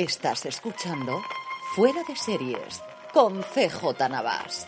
Estás escuchando Fuera de Series con CJ Navas.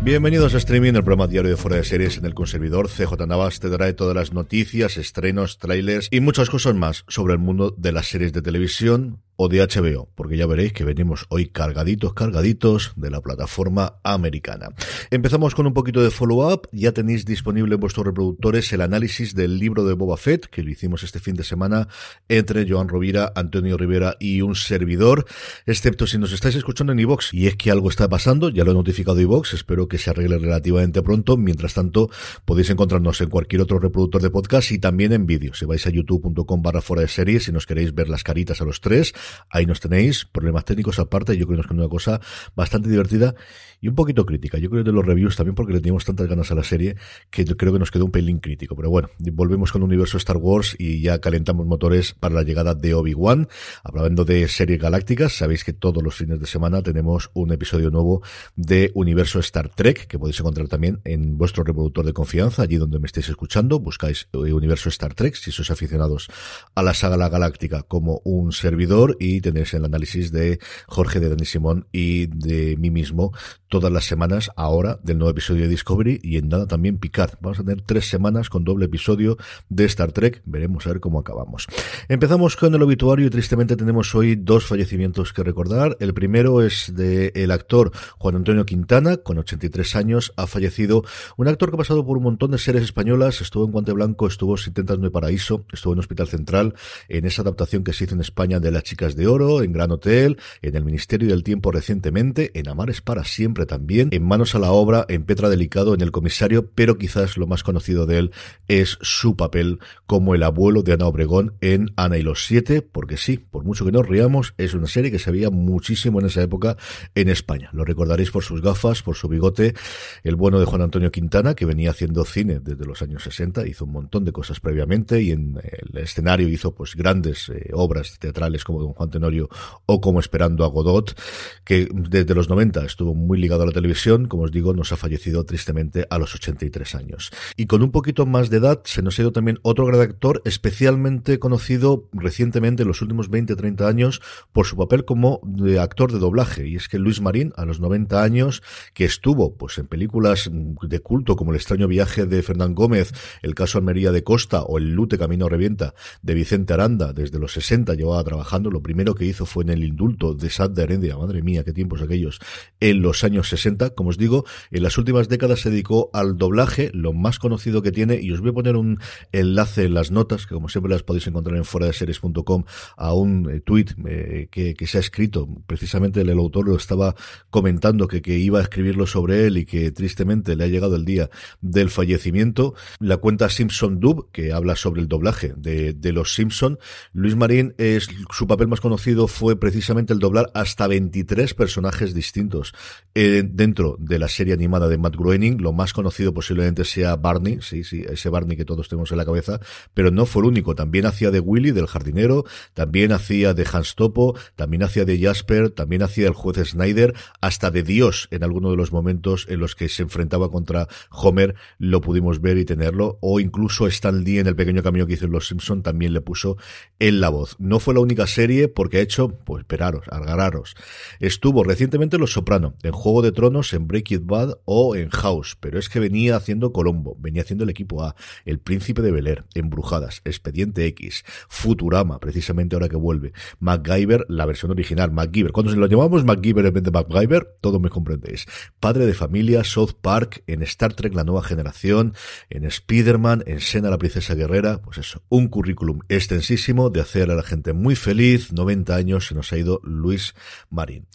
Bienvenidos a Streaming, el programa diario de Fuera de Series en el conservador. CJ Navas te trae todas las noticias, estrenos, trailers y muchas cosas más sobre el mundo de las series de televisión, o de HBO, porque ya veréis que venimos hoy cargaditos, cargaditos de la plataforma americana. Empezamos con un poquito de follow-up. Ya tenéis disponible en vuestros reproductores el análisis del libro de Boba Fett, que lo hicimos este fin de semana entre Joan Rovira, Antonio Rivera y un servidor, excepto si nos estáis escuchando en iVox y es que algo está pasando, ya lo he notificado iVox, espero que se arregle relativamente pronto. Mientras tanto, podéis encontrarnos en cualquier otro reproductor de podcast y también en vídeo. Si vais a youtube.com barra fuera de series, si nos queréis ver las caritas a los tres, Ahí nos tenéis, problemas técnicos aparte, yo creo que es una cosa bastante divertida y un poquito crítica. Yo creo que de los reviews también porque le teníamos tantas ganas a la serie que creo que nos quedó un pelín crítico. Pero bueno, volvemos con el universo Star Wars y ya calentamos motores para la llegada de Obi-Wan. Hablando de series galácticas, sabéis que todos los fines de semana tenemos un episodio nuevo de Universo Star Trek que podéis encontrar también en vuestro reproductor de confianza, allí donde me estéis escuchando. Buscáis Universo Star Trek si sois aficionados a la saga La Galáctica como un servidor y tenéis el análisis de Jorge de Dani Simón y de mí mismo todas las semanas ahora del nuevo episodio de Discovery y en nada también Picard. Vamos a tener tres semanas con doble episodio de Star Trek. Veremos a ver cómo acabamos. Empezamos con el obituario y tristemente tenemos hoy dos fallecimientos que recordar. El primero es de el actor Juan Antonio Quintana, con 83 años, ha fallecido. Un actor que ha pasado por un montón de series españolas, estuvo en Guante Blanco, estuvo en Intentas No Paraíso, estuvo en Hospital Central, en esa adaptación que se hizo en España de Las De Oro, en Gran Hotel, en El Ministerio del Tiempo recientemente, en Amares para siempre también, en Manos a la Obra, en Petra Delicado, en El Comisario, pero quizás lo más conocido de él es su papel como el abuelo de Ana Obregón en Ana y los Siete, porque sí, por mucho que nos riamos, es una serie que se veía muchísimo en esa época en España. Lo recordaréis por sus gafas, por su bigote, el bueno de Juan Antonio Quintana, que venía haciendo cine desde los años 60, hizo un montón de cosas previamente y en el escenario hizo pues grandes eh, obras teatrales como Don Juan Tenorio o como Esperando a Godot, que desde los 90 estuvo muy ligado a la televisión, como os digo, nos ha fallecido tristemente a los 83 años. Y con un poquito más de edad se nos ha ido también otro gran actor especialmente conocido recientemente en los últimos 20-30 años por su papel como de actor de doblaje. Y es que Luis Marín, a los 90 años, que estuvo pues en películas de culto como El extraño viaje de Fernán Gómez, El caso Almería de Costa o El Lute Camino Revienta de Vicente Aranda, desde los 60 llevaba trabajando. Primero que hizo fue en el indulto de Sad de madre mía, qué tiempos aquellos, en los años 60. Como os digo, en las últimas décadas se dedicó al doblaje, lo más conocido que tiene, y os voy a poner un enlace en las notas, que como siempre las podéis encontrar en fuera de series.com, a un eh, tweet eh, que, que, se ha escrito. Precisamente el, autor lo estaba comentando que, que iba a escribirlo sobre él y que tristemente le ha llegado el día del fallecimiento. La cuenta Simpson Dub, que habla sobre el doblaje de, de los Simpson. Luis Marín es su papel más conocido fue precisamente el doblar hasta 23 personajes distintos eh, dentro de la serie animada de Matt Groening. Lo más conocido posiblemente sea Barney, sí, sí, ese Barney que todos tenemos en la cabeza, pero no fue el único. También hacía de Willy, del jardinero, también hacía de Hans Topo, también hacía de Jasper, también hacía el juez Snyder, hasta de Dios en alguno de los momentos en los que se enfrentaba contra Homer, lo pudimos ver y tenerlo, o incluso Stan Lee en el pequeño camino que hizo Los Simpson también le puso en la voz. No fue la única serie porque ha hecho, pues esperaros, agarraros. Estuvo recientemente en Los Soprano, en Juego de Tronos, en Breaking Bad o en House, pero es que venía haciendo Colombo, venía haciendo el equipo A, El Príncipe de Bel Air, Embrujadas, Expediente X, Futurama, precisamente ahora que vuelve, MacGyver, la versión original, MacGyver. Cuando se lo llamamos MacGyver en vez de MacGyver, todos me comprendéis. Padre de familia, South Park, en Star Trek La Nueva Generación, en Spider-Man, en Sena la Princesa Guerrera, pues eso, un currículum extensísimo de hacer a la gente muy feliz, 90 años se nos ha ido Luis Marín.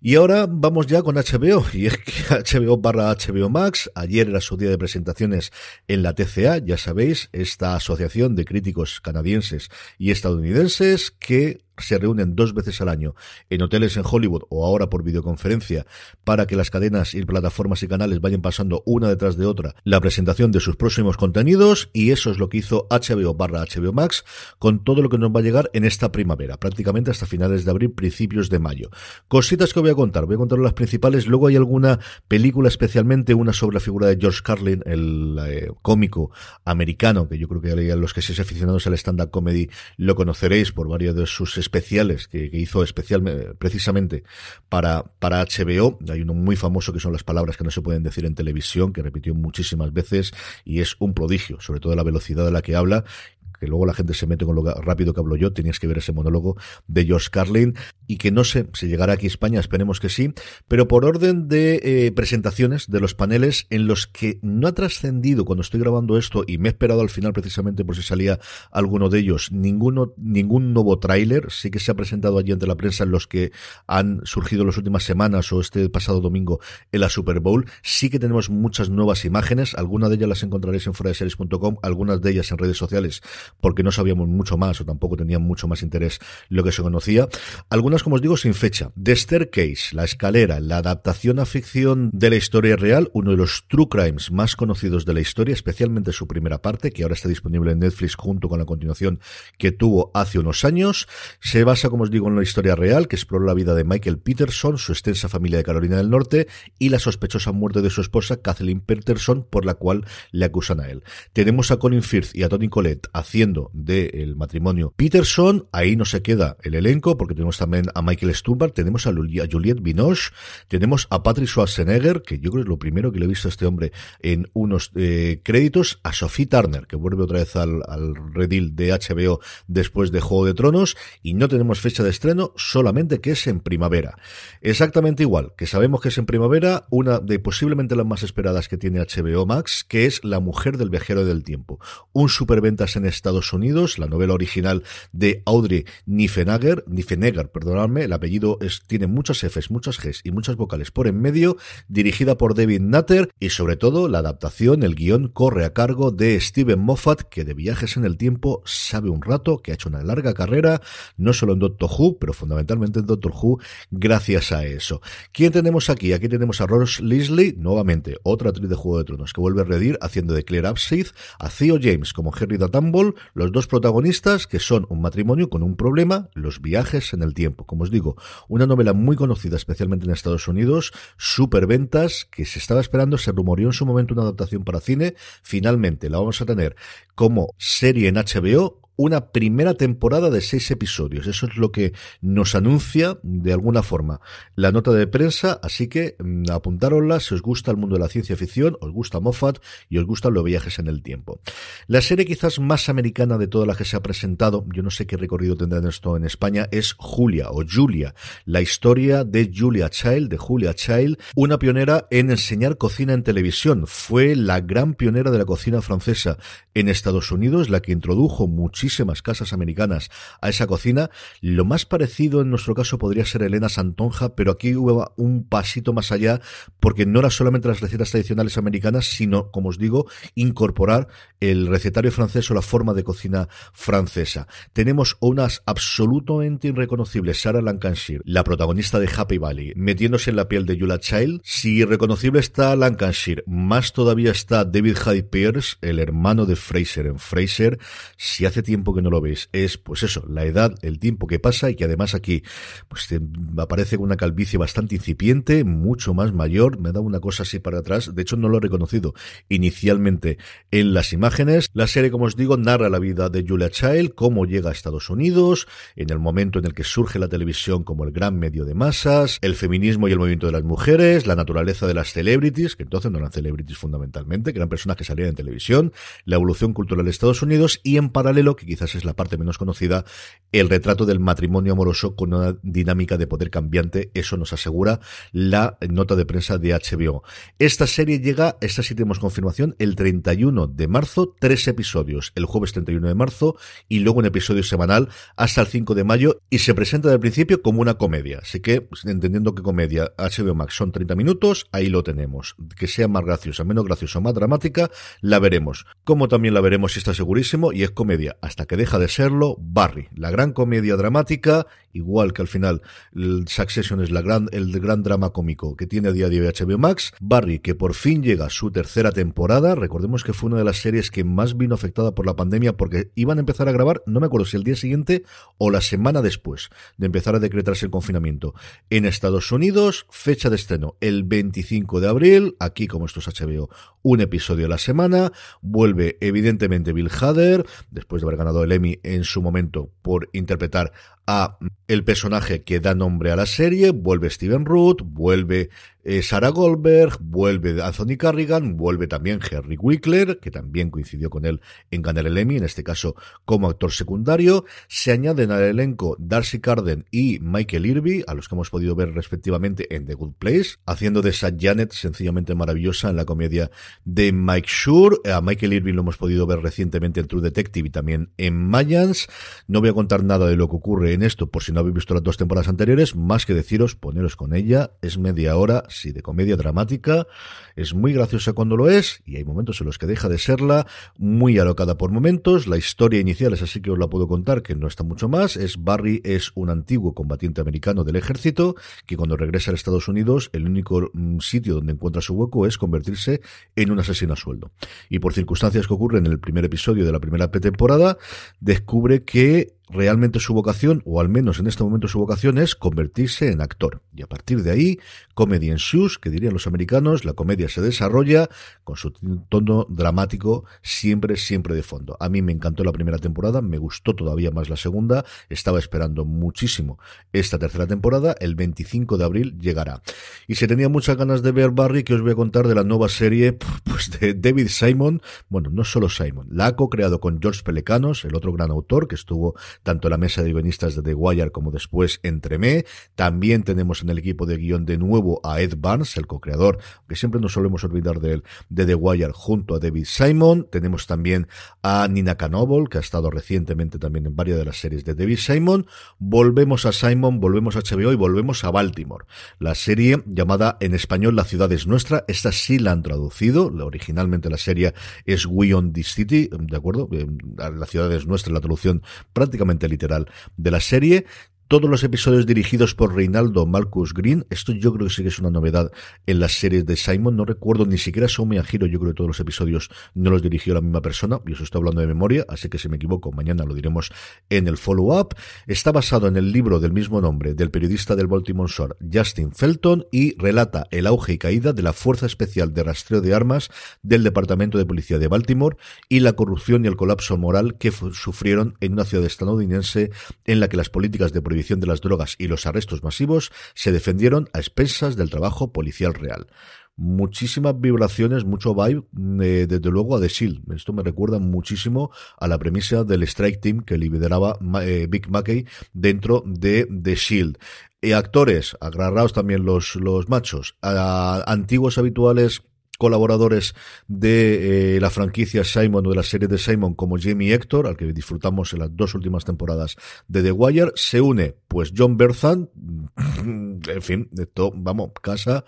Y ahora vamos ya con HBO, y es que HBO barra HBO Max, ayer era su día de presentaciones en la TCA, ya sabéis, esta asociación de críticos canadienses y estadounidenses que se reúnen dos veces al año en hoteles en Hollywood o ahora por videoconferencia para que las cadenas y plataformas y canales vayan pasando una detrás de otra la presentación de sus próximos contenidos y eso es lo que hizo HBO barra HBO Max con todo lo que nos va a llegar en esta primavera, prácticamente hasta finales de abril, principios de mayo. Cositas que voy a contar, voy a contar las principales, luego hay alguna película especialmente, una sobre la figura de George Carlin, el eh, cómico americano, que yo creo que los que seáis aficionados al stand-up comedy lo conoceréis por varios de sus especiales que, hizo especialmente precisamente para, para HBO. Hay uno muy famoso que son las palabras que no se pueden decir en televisión, que repitió muchísimas veces y es un prodigio, sobre todo la velocidad a la que habla que luego la gente se mete con lo rápido que hablo yo, tenías que ver ese monólogo de George Carlin y que no sé si llegará aquí a España, esperemos que sí, pero por orden de eh, presentaciones de los paneles en los que no ha trascendido cuando estoy grabando esto y me he esperado al final precisamente por si salía alguno de ellos, ninguno, ningún nuevo tráiler, sí que se ha presentado allí ante la prensa en los que han surgido las últimas semanas o este pasado domingo en la Super Bowl, sí que tenemos muchas nuevas imágenes, algunas de ellas las encontraréis en foradeseries.com, algunas de ellas en redes sociales porque no sabíamos mucho más o tampoco tenían mucho más interés lo que se conocía. Algunas, como os digo, sin fecha. The Staircase, La Escalera, la adaptación a ficción de la historia real, uno de los true crimes más conocidos de la historia, especialmente su primera parte, que ahora está disponible en Netflix junto con la continuación que tuvo hace unos años. Se basa, como os digo, en la historia real, que explora la vida de Michael Peterson, su extensa familia de Carolina del Norte y la sospechosa muerte de su esposa, Kathleen Peterson, por la cual le acusan a él. Tenemos a Colin Firth y a Tony Collette haciendo del matrimonio Peterson. Ahí no se queda el elenco, porque tenemos también a Michael Stuhlbarg, tenemos a, Juliette Binoche, tenemos a Patrick Schwarzenegger, que yo creo que es lo primero que le he visto a este hombre en unos eh, créditos, a Sophie Turner, que vuelve otra vez al, al redil de HBO después de Juego de Tronos, y no tenemos fecha de estreno, solamente que es en primavera. Exactamente igual, que sabemos que es en primavera, una de posiblemente las más esperadas que tiene HBO Max, que es La Mujer del Viajero del Tiempo. Un superventas en Estados Unidos, la novela original de Audrey Niffenegger, Niffenegger, perdonadme, el apellido es, tiene muchas Fs, muchas Gs y muchas vocales por en medio, dirigida por David Nutter y sobre todo la adaptación, el guion corre a cargo de Steven Moffat, que de viajes en el tiempo sabe un rato, que ha hecho una larga carrera, no solo en Doctor Who, pero fundamentalmente en Doctor Who, gracias a eso. ¿Quién tenemos aquí? Aquí tenemos a Rose Leslie, nuevamente, otra actriz de Juego de Tronos, que vuelve a redir haciendo de Claire Upsith, a Theo James como Harry Datamble, los dos protagonistas que son un matrimonio con un problema, los viajes en el tiempo. Como os digo, una novela muy conocida especialmente en Estados Unidos, ventas, que se estaba esperando, se rumoreó en su momento una adaptación para cine, finalmente la vamos a tener como serie en HBO una primera temporada de seis episodios. Eso es lo que nos anuncia de alguna forma la nota de prensa, así que mm, apuntárosla si os gusta el mundo de la ciencia ficción, os gusta Moffat y os gustan los viajes en el tiempo. La serie quizás más americana de todas las que se ha presentado, yo no sé qué recorrido tendrá esto en España, es Julia o Julia, la historia de Julia Child, de Julia Child, una pionera en enseñar cocina en televisión. Fue la gran pionera de la cocina francesa en Estados Unidos, la que introdujo muchísimo muchísimas casas americanas a esa cocina. Lo más parecido en nuestro caso podría ser Elena Santonja, pero aquí hubo un pasito más allá porque no era solamente las recetas tradicionales americanas, sino, como os digo, incorporar el recetario francés o la forma de cocina francesa. Tenemos unas absolutamente irreconocibles, Sarah Lancashire, la protagonista de Happy Valley, metiéndose en la piel de Julia Child. Si irreconocible está Lancashire, más todavía está David Hyde Pierce, el hermano de Fraser en Fraser. Si hace tiempo tiempo que no lo veis. Es, pues eso, la edad, el tiempo que pasa y que además aquí, pues aparece con una calvicie bastante incipiente, mucho más mayor. Me da una cosa así para atrás. De hecho, no lo he reconocido inicialmente en las imágenes. La serie, como os digo, narra la vida de Julia Child, cómo llega a Estados Unidos, en el momento en el que surge la televisión como el gran medio de masas, el feminismo y el movimiento de las mujeres, la naturaleza de las celebrities, que entonces no eran celebrities fundamentalmente, que eran personas que salían en televisión, la evolución cultural de Estados Unidos y en paralelo, quizás es la parte menos conocida, el retrato del matrimonio amoroso con una dinámica de poder cambiante. Eso nos asegura la nota de prensa de HBO. Esta serie llega, esta sí tenemos confirmación, el 31 de marzo, tres episodios, el jueves 31 de marzo y luego un episodio semanal hasta el 5 de mayo y se presenta al principio como una comedia. Así que, entendiendo que comedia HBO Max son 30 minutos, ahí lo tenemos. Que sea más graciosa, menos graciosa, más dramática, la veremos. Como también la veremos si está segurísimo y es comedia hasta que deja de serlo, Barry, la gran comedia dramática, igual que al final Succession es gran, el gran drama cómico que tiene a día de hoy HBO Max, Barry que por fin llega a su tercera temporada, recordemos que fue una de las series que más vino afectada por la pandemia porque iban a empezar a grabar, no me acuerdo si el día siguiente o la semana después de empezar a decretarse el confinamiento. En Estados Unidos, fecha de estreno el 25 de abril, aquí como esto es HBO, un episodio a la semana, vuelve evidentemente Bill Hader, después de haber ganado el Emmy en su momento por interpretar a el personaje que da nombre a la serie, vuelve Steven Root, vuelve eh, Sarah Goldberg, vuelve Anthony Carrigan, vuelve también Henry Wickler, que también coincidió con él en ganar el Emmy, en este caso como actor secundario. Se añaden al elenco Darcy Carden y Michael Irby, a los que hemos podido ver respectivamente en The Good Place, haciendo de Sad Janet sencillamente maravillosa en la comedia de Mike Schur. A Michael Irby lo hemos podido ver recientemente en True Detective y también en Mayans. No voy a contar nada de lo que ocurre en esto, por si no habéis visto las dos temporadas anteriores, más que deciros, poneros con ella, es media hora, sí, de comedia dramática, es muy graciosa cuando lo es, y hay momentos en los que deja de serla, muy alocada por momentos, la historia inicial es así que os la puedo contar, que no está mucho más, es Barry es un antiguo combatiente americano del ejército, que cuando regresa a Estados Unidos, el único mm, sitio donde encuentra su hueco es convertirse en un asesino a sueldo. Y por circunstancias que ocurren en el primer episodio de la primera temporada, descubre que realmente su vocación, o al menos en este momento su vocación, es convertirse en actor. Y a partir de ahí, comedy ensues, que dirían los americanos, la comedia se desarrolla con su tono dramático siempre, siempre de fondo. A mí me encantó la primera temporada, me gustó todavía más la segunda, estaba esperando muchísimo esta tercera temporada, el 25 de abril llegará. Y si tenía muchas ganas de ver Barry, que os voy a contar de la nueva serie pues de David Simon, bueno, no solo Simon, la ha co-creado con George Pelecanos, el otro gran autor que estuvo tanto la mesa de guionistas de The Wire como después entre Me. También tenemos en el equipo de guion de nuevo a Ed Barnes, el co-creador, que siempre nos solemos olvidar de él, de The Wire junto a David Simon. Tenemos también a Nina Canoble, que ha estado recientemente también en varias de las series de David Simon. Volvemos a Simon, volvemos a HBO y volvemos a Baltimore. La serie llamada en español La ciudad es nuestra, esta sí la han traducido, originalmente la serie es We on the City, ¿de acuerdo? Eh, la ciudad es nuestra, la traducción prácticamente literal de la serie todos los episodios dirigidos por Reinaldo Marcus Green. Esto yo creo que sí que es una novedad en las series de Simon. No recuerdo ni siquiera Soumi Giro. Yo creo que todos los episodios no los dirigió la misma persona. Y eso estoy hablando de memoria, así que si me equivoco, mañana lo diremos en el follow-up. Está basado en el libro del mismo nombre del periodista del Baltimore Shore, Justin Felton, y relata el auge y caída de la Fuerza Especial de Rastreo de Armas del Departamento de Policía de Baltimore y la corrupción y el colapso moral que sufrieron en una ciudad estadounidense en la que las políticas de de las drogas y los arrestos masivos se defendieron a expensas del trabajo policial real muchísimas vibraciones, mucho vibe, eh, desde luego a The Shield. Esto me recuerda muchísimo a la premisa del Strike Team que lideraba eh, Big Mackey dentro de The Shield. Y actores, agarrados también los, los machos, antiguos habituales colaboradores de eh, la franquicia Simon o de la serie de Simon como Jamie Hector, al que disfrutamos en las dos últimas temporadas de The Wire, se une pues John Berthan, en fin, esto, vamos, casa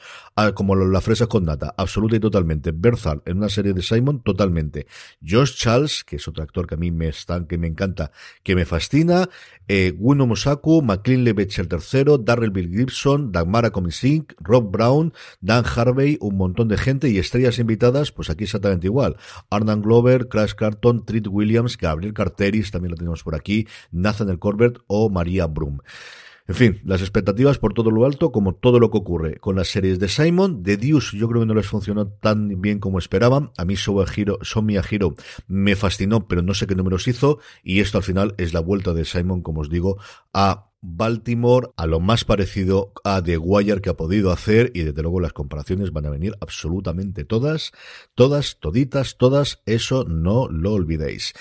como la fresa con nata, absoluta y totalmente. Berthan en una serie de Simon, totalmente. Josh Charles, que es otro actor que a mí me está, que me encanta, que me fascina, eh, Wino Mosaku, McLean Levecher III, Darrell Bill Gibson, Dagmara Komisink, Rob Brown, Dan Harvey, un montón de gente y estrellas invitadas, pues aquí exactamente igual. Arnan Glover, Crash Carton, Treat Williams, Gabriel Carteris, también lo tenemos por aquí, Nathan Corbett o María Brum. En fin, las expectativas por todo lo alto, como todo lo que ocurre con las series de Simon. De Deuce yo creo que no les funcionó tan bien como esperaban. A mí Somia Hero me fascinó, pero no sé qué números hizo. Y esto al final es la vuelta de Simon, como os digo, a Baltimore a lo más parecido a The Wire que ha podido hacer y desde luego las comparaciones van a venir absolutamente todas, todas, toditas, todas, eso no lo olvidéis.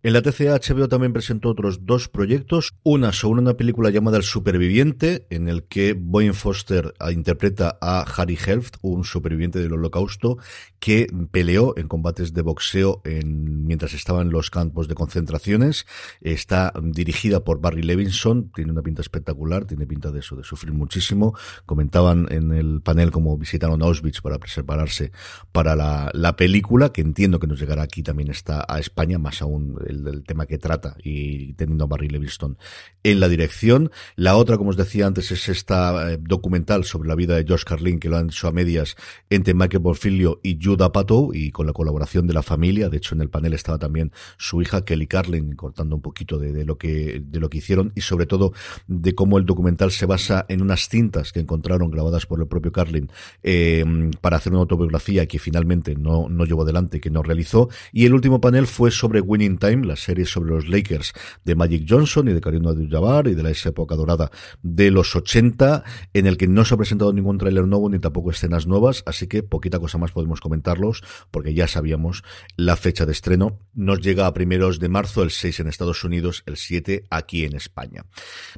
En la TCA HBO también presentó otros dos proyectos, una sobre una película llamada El Superviviente, en el que Boyne Foster interpreta a Harry Helft, un superviviente del holocausto, que peleó en combates de boxeo en, mientras estaba en los campos de concentraciones. Está dirigida por Barry Levinson, tiene una pinta espectacular, tiene pinta de eso, de sufrir muchísimo. Comentaban en el panel cómo visitaron Auschwitz para prepararse para la, la película, que entiendo que nos llegará aquí también está a España, más aún el, tema que trata y teniendo a Barry Levingston en la dirección. La otra, como os decía antes, es esta eh, documental sobre la vida de Josh Carlin, que lo han hecho a medias entre Michael Porfilio y Judah Pato y con la colaboración de la familia. De hecho, en el panel estaba también su hija Kelly Carlin cortando un poquito de, lo que de lo que hicieron y sobre todo de cómo el documental se basa en unas cintas que encontraron grabadas por el propio Carlin eh, para hacer una autobiografía que finalmente no, no llevó adelante, que no realizó. Y el último panel fue sobre Winning Time, la serie sobre los Lakers de Magic Johnson y de Karim Abdul-Jabbar y de la época dorada de los 80, en el que no se ha presentado ningún tráiler nuevo ni tampoco escenas nuevas, así que poquita cosa más podemos comentarlos, porque ya sabíamos la fecha de estreno. Nos llega a primeros de marzo, el 6 en Estados Unidos, el 7 aquí en España.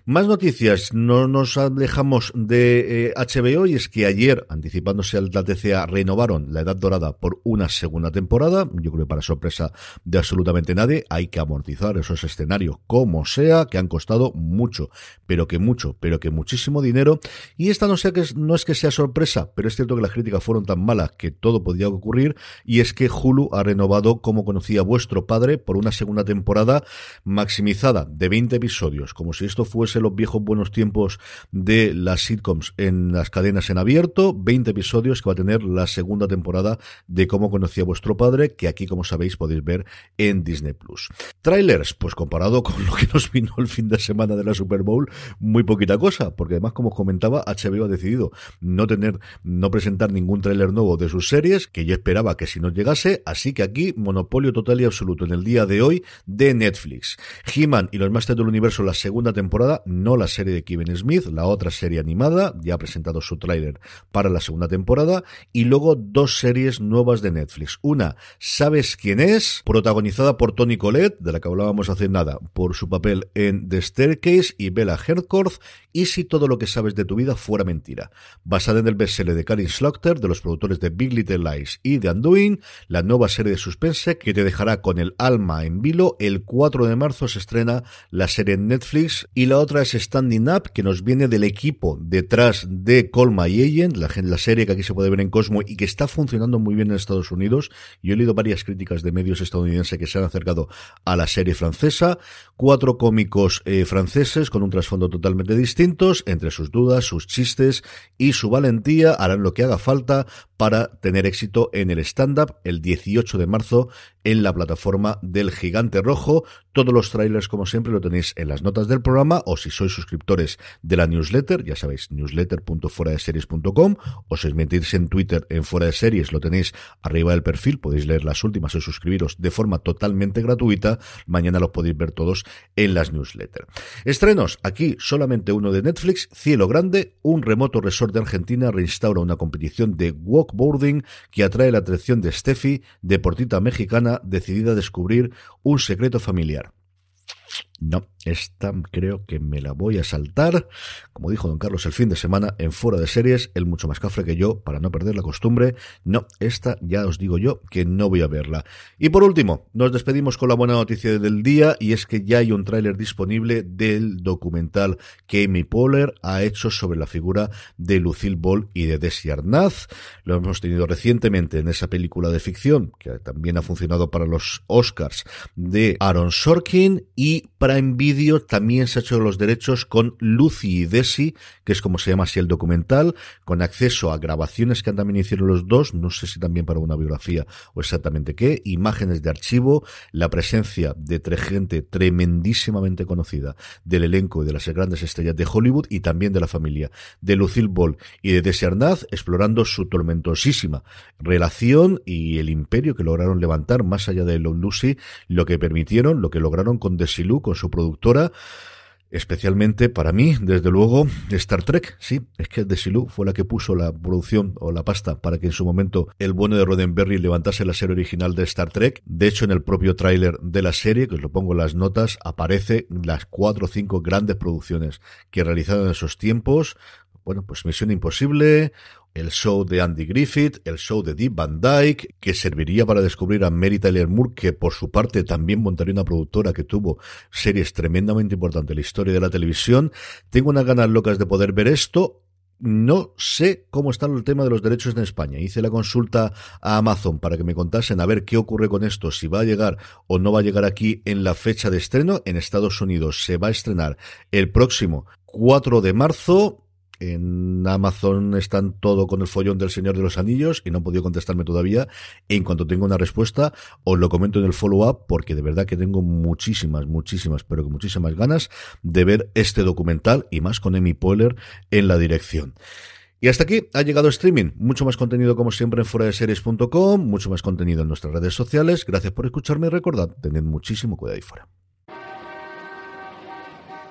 Más noticias, no nos alejamos de HBO eh, y es que ayer, anticipándose al la TCA, renovaron la Edad Dorada por una segunda temporada, yo creo que para sorpresa de absolutamente nadie, hay que amortizar esos escenarios como sea, que han costado mucho, pero que mucho, pero que muchísimo dinero. Y esta no, sea que, no es que sea sorpresa, pero es cierto que las críticas fueron tan malas que todo podía ocurrir. Y es que Hulu ha renovado, como conocía vuestro padre, por una segunda temporada maximizada de 20 episodios, como si esto fuese los viejos buenos tiempos de las sitcoms en las cadenas en abierto. 20 episodios que va a tener la segunda temporada de cómo conocía vuestro padre, que aquí, como sabéis, podéis ver en Disney Plus. Trailers, pues comparado con lo que nos vino el fin de semana de la Super Bowl, muy poquita cosa, porque además, como os comentaba, HBO ha decidido no tener, no presentar ningún tráiler nuevo de sus series, que yo esperaba que si no llegase, así que aquí, monopolio total y absoluto en el día de hoy de Netflix. He-Man y los Masters del Universo, la segunda temporada, no la serie de Kevin Smith, la otra serie animada, ya ha presentado su tráiler para la segunda temporada, y luego dos series nuevas de Netflix. Una, ¿Sabes quién es? Protagonizada por Tony De la que hablábamos hace nada, por su papel en The Staircase y Bella Hertkorth, y si todo lo que sabes de tu vida fuera mentira. Basada en el bestseller de Karin Slaughter, de los productores de Big Little Lies y The Undoing, la nueva serie de suspense que te dejará con el alma en vilo. El 4 de marzo se estrena la serie en Netflix y la otra es Standing Up, que nos viene del equipo detrás de Colma y Agent, la, la serie que aquí se puede ver en Cosmo y que está funcionando muy bien en Estados Unidos. Yo he leído varias críticas de medios estadounidenses que se han acercado a la serie francesa, cuatro cómicos eh, franceses con un trasfondo totalmente distintos, entre sus dudas, sus chistes y su valentía harán lo que haga falta para tener éxito en el stand-up el 18 de marzo en la plataforma del Gigante Rojo. Todos los trailers, como siempre, lo tenéis en las notas del programa o si sois suscriptores de la newsletter, ya sabéis, newsletter.fueradeseries.com o si os metís en Twitter en Fuera de Series, lo tenéis arriba del perfil, podéis leer las últimas o suscribiros de forma totalmente gratuita. Mañana los podéis ver todos en las newsletters. Estrenos, aquí solamente uno de Netflix, Cielo Grande, un remoto resort de Argentina reinstaura una competición de walkboarding que atrae la atención de Steffi, deportista mexicana decidida a descubrir un secreto familiar. No, esta creo que me la voy a saltar. Como dijo don Carlos el fin de semana en Fuera de Series, él mucho más cafre que yo, para no perder la costumbre. No, esta ya os digo yo que no voy a verla. Y por último, nos despedimos con la buena noticia del día y es que ya hay un tráiler disponible del documental que Amy Poehler ha hecho sobre la figura de Lucille Ball y de Desi Arnaz. Lo hemos tenido recientemente en esa película de ficción que también ha funcionado para los Oscars de Aaron Sorkin y para enviar vídeo también se ha hecho los derechos con Lucy y Desi, que es como se llama así el documental, con acceso a grabaciones que también hicieron los dos, no sé si también para una biografía o exactamente qué, imágenes de archivo, la presencia de tres gente tremendísimamente conocida del elenco y de las grandes estrellas de Hollywood y también de la familia de Lucille Ball y de Desi Arnaz, explorando su tormentosísima relación y el imperio que lograron levantar más allá de Lucy, lo que permitieron, lo que lograron con Desilu, con su productora, especialmente para mí, desde luego, Star Trek. Sí, es que Desilu fue la que puso la producción o la pasta para que en su momento el bueno de Roddenberry levantase la serie original de Star Trek. De hecho, en el propio tráiler de la serie, que os lo pongo en las notas, aparece las cuatro o cinco grandes producciones que realizaron en esos tiempos. Bueno, pues Misión Imposible, el show de Andy Griffith, el show de Deep Van Dyke, que serviría para descubrir a Mary Tyler Moore, que por su parte también montaría una productora que tuvo series tremendamente importantes en la historia de la televisión. Tengo unas ganas locas de poder ver esto. No sé cómo está el tema de los derechos en España. Hice la consulta a Amazon para que me contasen a ver qué ocurre con esto, si va a llegar o no va a llegar aquí en la fecha de estreno. En Estados Unidos se va a estrenar el próximo 4 de marzo en Amazon están todo con el follón del Señor de los Anillos y no han podido contestarme todavía. En cuanto tenga una respuesta, os lo comento en el follow-up porque de verdad que tengo muchísimas, muchísimas, pero que muchísimas ganas de ver este documental y más con Amy Poehler en la dirección. Y hasta aquí ha llegado streaming. Mucho más contenido como siempre en foradeseries.com, mucho más contenido en nuestras redes sociales. Gracias por escucharme y recordad, tened muchísimo cuidado ahí fuera.